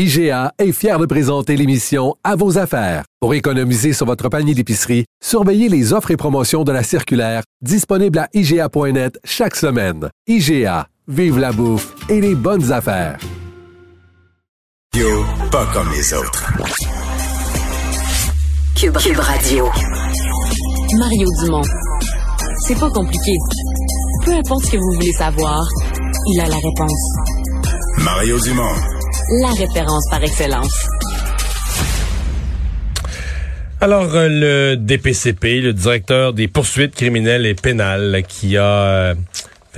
IGA est fier de présenter l'émission À vos affaires. Pour économiser sur votre panier d'épicerie, surveillez les offres et promotions de la circulaire disponible à IGA.net chaque semaine. IGA, vive la bouffe et les bonnes affaires. Yo, pas comme les autres. Cube, Cube Radio. Mario Dumont. C'est pas compliqué. Peu importe ce que vous voulez savoir, il a la réponse. Mario Dumont. La référence par excellence. Alors, euh, le DPCP, le directeur des poursuites criminelles et pénales, qui a euh,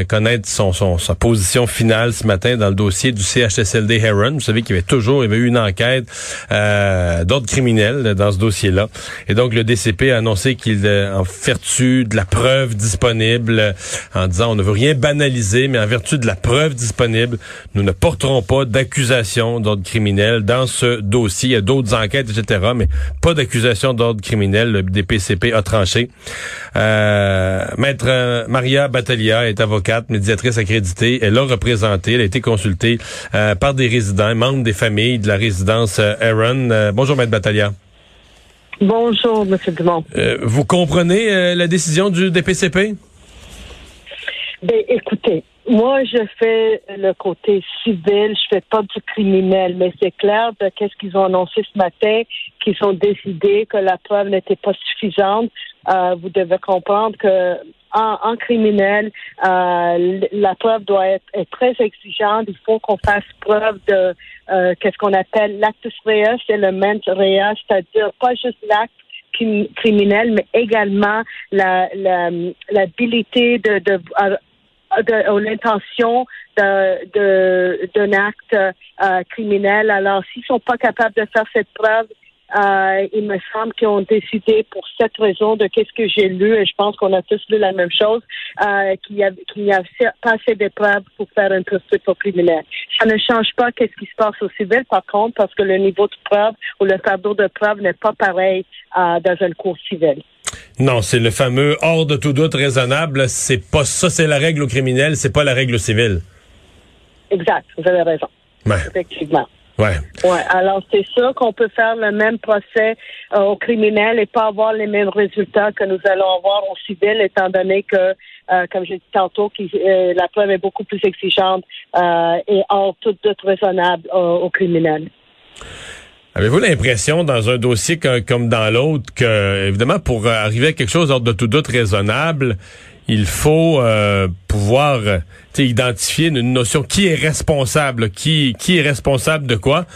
connaître son, son, sa position finale ce matin dans le dossier du CHSLD Heron. Vous savez qu'il y avait toujours, il y avait eu une enquête euh, d'ordre criminel dans ce dossier-là. Et donc, le DCP a annoncé qu'il, euh, en vertu de la preuve disponible, euh, en disant on ne veut rien banaliser, mais en vertu de la preuve disponible, nous ne porterons pas d'accusation d'ordre criminel dans ce dossier. Il y a d'autres enquêtes, etc., mais pas d'accusation d'ordre criminel. Le DPCP a tranché. Euh, Maître Maria Battaglia est avocate, médiatrice accréditée. Elle a représenté, elle a été consultée euh, par des résidents, membres des familles de la résidence euh, Aaron. Euh, bonjour, Maître Battaglia. Bonjour, M. Dumont. Euh, vous comprenez la décision du DPCP? Ben, écoutez, moi, je fais le côté civil, je fais pas du criminel, mais c'est clair de qu'est-ce qu'ils ont annoncé ce matin, qu'ils ont décidé que la preuve n'était pas suffisante. Euh, vous devez comprendre que en, en criminel, euh, la preuve doit être, être, très exigeante. Il faut qu'on fasse preuve de euh, qu'est-ce qu'on appelle l'actus reus et le ment reus, c'est-à-dire pas juste l'acte criminel, mais également la, la, l'habilité de, de, de, ou l'intention de, de, d'un acte euh, criminel. Alors, s'ils sont pas capables de faire cette preuve, euh, il me semble qu'ils ont décidé pour cette raison de qu'est-ce que j'ai lu, et je pense qu'on a tous lu la même chose, euh, qu'il n'y a, qu'il n'y a pas assez de preuves pour faire une poursuite au criminel. Ça ne change pas qu'est-ce qui se passe au civil, par contre, parce que le niveau de preuve ou le fardeau de preuve n'est pas pareil euh, dans une cour civile. Non, c'est le fameux hors de tout doute raisonnable. C'est pas ça, c'est la règle au criminel, c'est pas la règle au civil. Exact, vous avez raison. Ouais. Effectivement. Ouais. Ouais. Alors c'est sûr qu'on peut faire le même procès euh, au criminel et pas avoir les mêmes résultats que nous allons avoir au civil, étant donné que, euh, comme j'ai dit tantôt, euh, la preuve est beaucoup plus exigeante euh, et hors tout doute raisonnable au criminel. Avez-vous l'impression, dans un dossier que, comme dans l'autre, que, évidemment, pour arriver à quelque chose hors de tout doute raisonnable, il faut euh, pouvoir identifier une notion qui est responsable, qui, qui est responsable de quoi?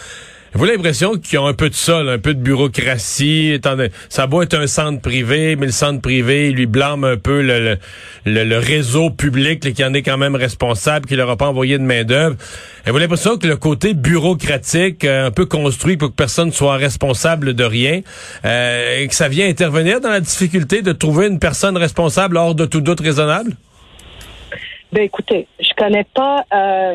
Avez-vous l'impression qu'ils ont un peu de ça, là, un peu de bureaucratie? Ça doit être un centre privé, mais le centre privé, il lui blâme un peu le, le, le réseau public, là, qui en est quand même responsable, qui leur a pas envoyé de main-d'œuvre. Avez-vous l'impression que le côté bureaucratique, euh, un peu construit pour que personne soit responsable de rien, euh, que ça vient intervenir dans la difficulté de trouver une personne responsable hors de tout doute raisonnable? Ben écoutez, je connais pas euh,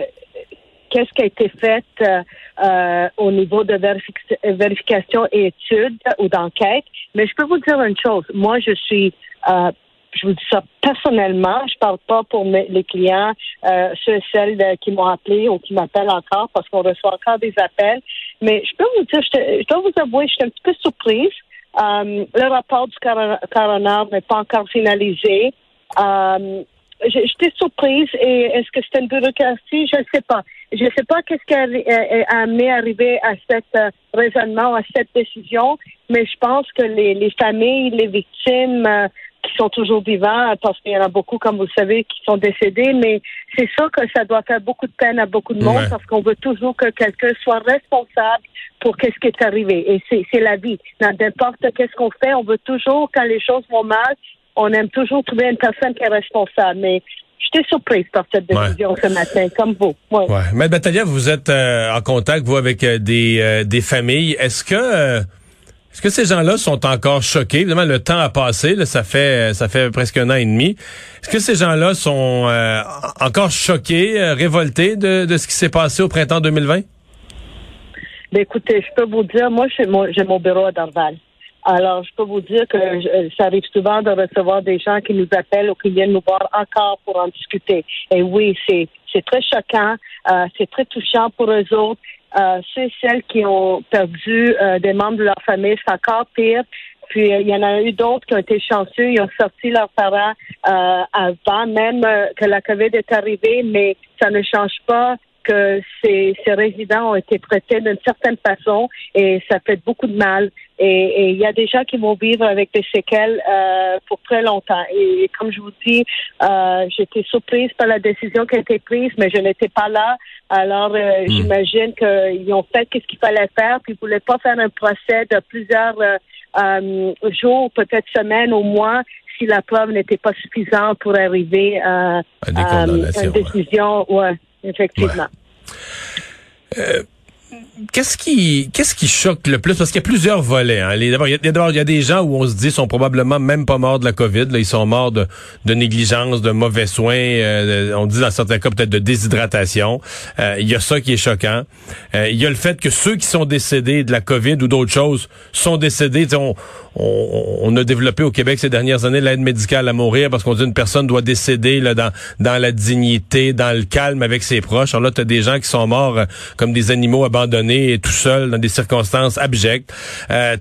qu'est-ce qui a été fait euh, euh, au niveau de vérifi- vérification et études ou d'enquête, mais je peux vous dire une chose. Moi, je suis euh, je vous dis ça personnellement, je parle pas pour mes, les clients, euh, ceux et celles euh, qui m'ont appelé ou qui m'appellent encore parce qu'on reçoit encore des appels. Mais je peux vous dire, je, je dois vous avouer, je suis un petit peu surprise. Euh, le rapport du coroner n'est pas encore finalisé. Euh, J'étais surprise et est-ce que c'est une bureaucratie? Je ne sais pas. Je ne sais pas qu'est-ce qui a, a, amené à arriver à cet euh, raisonnement, à cette décision, mais je pense que les, les familles, les victimes euh, qui sont toujours vivants, parce qu'il y en a beaucoup, comme vous le savez, qui sont décédés, mais c'est sûr que ça doit faire beaucoup de peine à beaucoup de monde Ouais. parce qu'on veut toujours que quelqu'un soit responsable pour qu'est-ce qui est arrivé. Et c'est c'est la vie. Dans n'importe qu'est-ce qu'on fait, on veut toujours, quand les choses vont mal, on aime toujours trouver une personne qui est responsable. Mais j'étais surprise par cette décision ce matin, comme vous. Ouais. Ouais. Maître Batalia, vous êtes euh, en contact, vous, avec euh, des, euh, des familles. Est-ce que est-ce que ces gens-là sont encore choqués? Évidemment, le temps a passé, là, ça fait ça fait presque un an et demi. Est-ce que ces gens-là sont encore choqués, révoltés de, de ce qui s'est passé au printemps 2020? Ben, écoutez, je peux vous dire, moi, j'ai mon, j'ai mon bureau à Dorval. Alors, je peux vous dire que je- ça arrive souvent de recevoir des gens qui nous appellent ou qui viennent nous voir encore pour en discuter. Et oui, c'est c'est très choquant, euh, c'est très touchant pour eux autres. Euh, ceux celles qui ont perdu euh, des membres de leur famille, c'est encore pire. Puis euh, il y en a eu d'autres qui ont été chanceux, ils ont sorti leurs parents euh, avant même euh, que la COVID est arrivée, mais ça ne change pas que ces, ces résidents ont été traités d'une certaine façon et ça fait beaucoup de mal. Et il y a des gens qui vont vivre avec des séquelles euh, pour très longtemps. Et, comme je vous dis, euh, j'étais surprise par la décision qui a été prise, mais je n'étais pas là. Alors, euh, j'imagine qu'ils ont fait ce qu'il fallait faire, puis ils voulaient pas faire un procès de plusieurs jours, peut-être semaines au mois, si la preuve n'était pas suffisante pour arriver à, À une ouais. décision. Ouais, effectivement. Qu'est-ce qui, qu'est-ce qui choque le plus? Parce qu'il y a plusieurs volets. Hein. D'abord, il y a, des gens où on se dit sont probablement même pas morts de la COVID. Là. Ils sont morts de, négligence, de mauvais soins. euh, on dit dans certains cas peut-être de déshydratation. Euh, il y a ça qui est choquant. Euh, il y a le fait que ceux qui sont décédés de la COVID ou d'autres choses sont décédés. On, a développé au Québec ces dernières années l'aide médicale à mourir parce qu'on dit une personne doit décéder dans, la dignité, dans le calme avec ses proches. Alors là, tu as des gens qui sont morts euh, comme des animaux abandonnés et tout seuls dans des circonstances abjectes. Euh,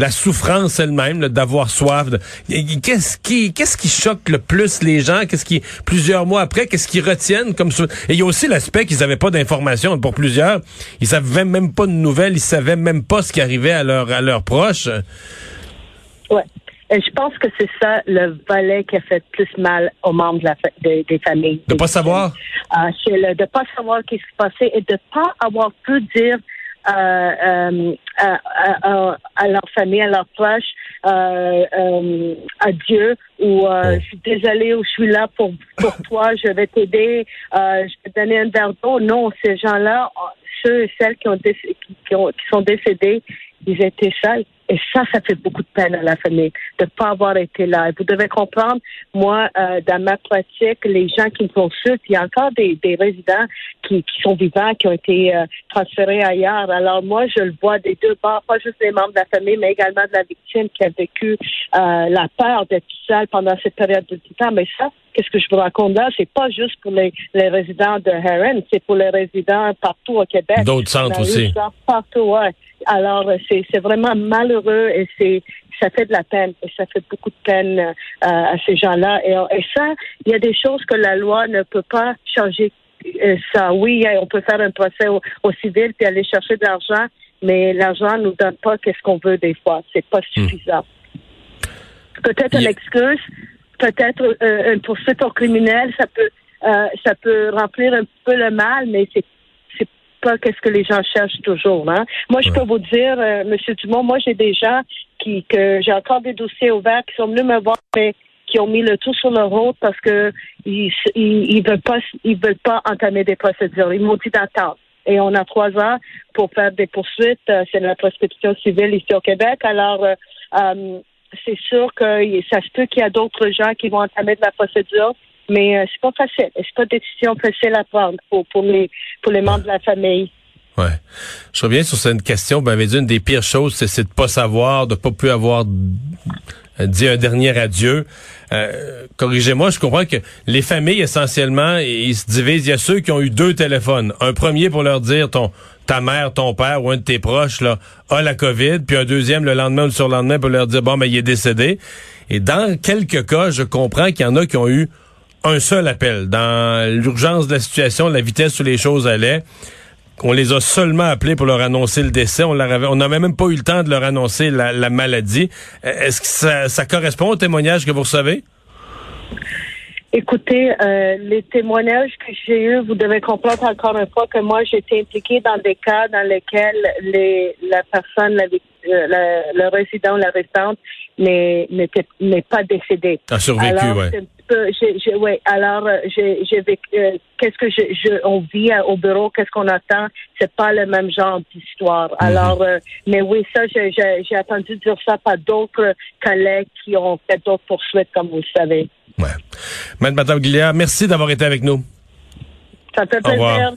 la, souffrance elle-même d'avoir soif. de- Qu'est-ce qui, qu'est-ce qui choque le plus les gens? Qu'est-ce qui, plusieurs mois après, qu'est-ce qu'ils retiennent comme sou- Et il y a aussi l'aspect qu'ils n'avaient pas d'informations. Pour plusieurs, ils savaient même pas de nouvelles, ils savaient même pas ce qui arrivait à, leur, à leurs proches. Ouais. Et je pense que c'est ça le volet qui a fait plus mal aux membres de la fa- des- des familles. De pas savoir? Euh, c'est le de pas savoir qu'est-ce qui se passait et de pas avoir pu dire euh, euh, à, à- à- à leur famille, à leurs proches, euh, euh, adieu ou euh, je suis désolée ou je suis là pour pour toi, je vais t'aider, euh, je vais te donner un verre d'eau. Non, ces gens-là, ceux et celles qui ont, qui, qui ont qui sont décédés, ils étaient seuls. Et ça, ça fait beaucoup de peine à la famille de ne pas avoir été là. Et vous devez comprendre, moi, euh, dans ma pratique, les gens qui me consultent, il y a encore des, des résidents qui, qui sont vivants, qui ont été euh, transférés ailleurs. Alors moi, je le vois des deux bords, pas juste les membres de la famille, mais également de la victime qui a vécu euh, la peur d'être seule pendant cette période de temps. Mais ça, qu'est-ce que je vous raconte là, c'est pas juste pour les, les résidents de Heron, c'est pour les résidents partout au Québec. D'autres centres aussi. Partout, ouais. Alors, euh, c'est c'est vraiment malheureux et c'est ça fait de la peine et ça fait beaucoup de peine euh, à ces gens-là. Et, et ça, il y a des choses que la loi ne peut pas changer. Euh, ça, oui, on peut faire un procès au, au civil puis aller chercher de l'argent, mais l'argent nous donne pas qu'est-ce qu'on veut des fois. C'est pas suffisant. Peut-être une excuse, peut-être euh, une poursuite au criminel, ça peut euh, ça peut remplir un peu le mal, mais c'est pas qu'est-ce que les gens cherchent toujours. Hein? Moi, je peux vous dire, euh, Monsieur Dumont, moi j'ai des gens qui que j'ai encore des dossiers ouverts qui sont venus me voir, mais qui ont mis le tout sur le route parce que ils, ils, ils veulent pas ils veulent pas entamer des procédures. Ils m'ont dit d'attendre. Et on a trois ans pour faire des poursuites. Euh, C'est la prescription civile ici au Québec. Alors, euh, euh, c'est sûr que ça se peut qu'il y a d'autres gens qui vont entamer de la procédure, mais euh, c'est pas facile. C'est pas une décision facile à prendre pour, pour les pour les membres de la famille. Ouais. Je reviens sur cette question. Vous m'avez dit une des pires choses, c'est, de pas savoir, de pas plus avoir dit un dernier adieu. Euh, corrigez-moi, je comprends que les familles, essentiellement, ils se divisent. Il y a ceux qui ont eu deux téléphones. Un premier pour leur dire ton ta mère, ton père ou un de tes proches là, a la COVID, puis un deuxième le lendemain ou le surlendemain pour leur dire bon ben il est décédé. Et dans quelques cas, je comprends qu'il y en a qui ont eu un seul appel. Dans l'urgence de la situation, la vitesse où les choses allaient, on les a seulement appelés pour leur annoncer le décès. On n'avait même pas eu le temps de leur annoncer la, la maladie. Euh, Est-ce que ça, correspond au témoignage que vous recevez? Écoutez, euh, les témoignages que j'ai eus, vous devez comprendre encore une fois que moi, été impliquée dans des cas dans lesquels les, la personne, euh, le résident la résidente, n'est pas décédé. A survécu, alors, ouais. un peu- alors euh, j'ai vécu- euh, qu'est-ce que je, je on vit euh, au bureau, qu'est-ce qu'on attend, c'est pas le même genre d'histoire. Alors, euh, mais oui, ça j'ai entendu dire ça par d'autres collègues qui ont fait d'autres poursuites, comme vous le savez. Ouais. Madame Guilliard, merci d'avoir été avec nous. Ça fait plaisir.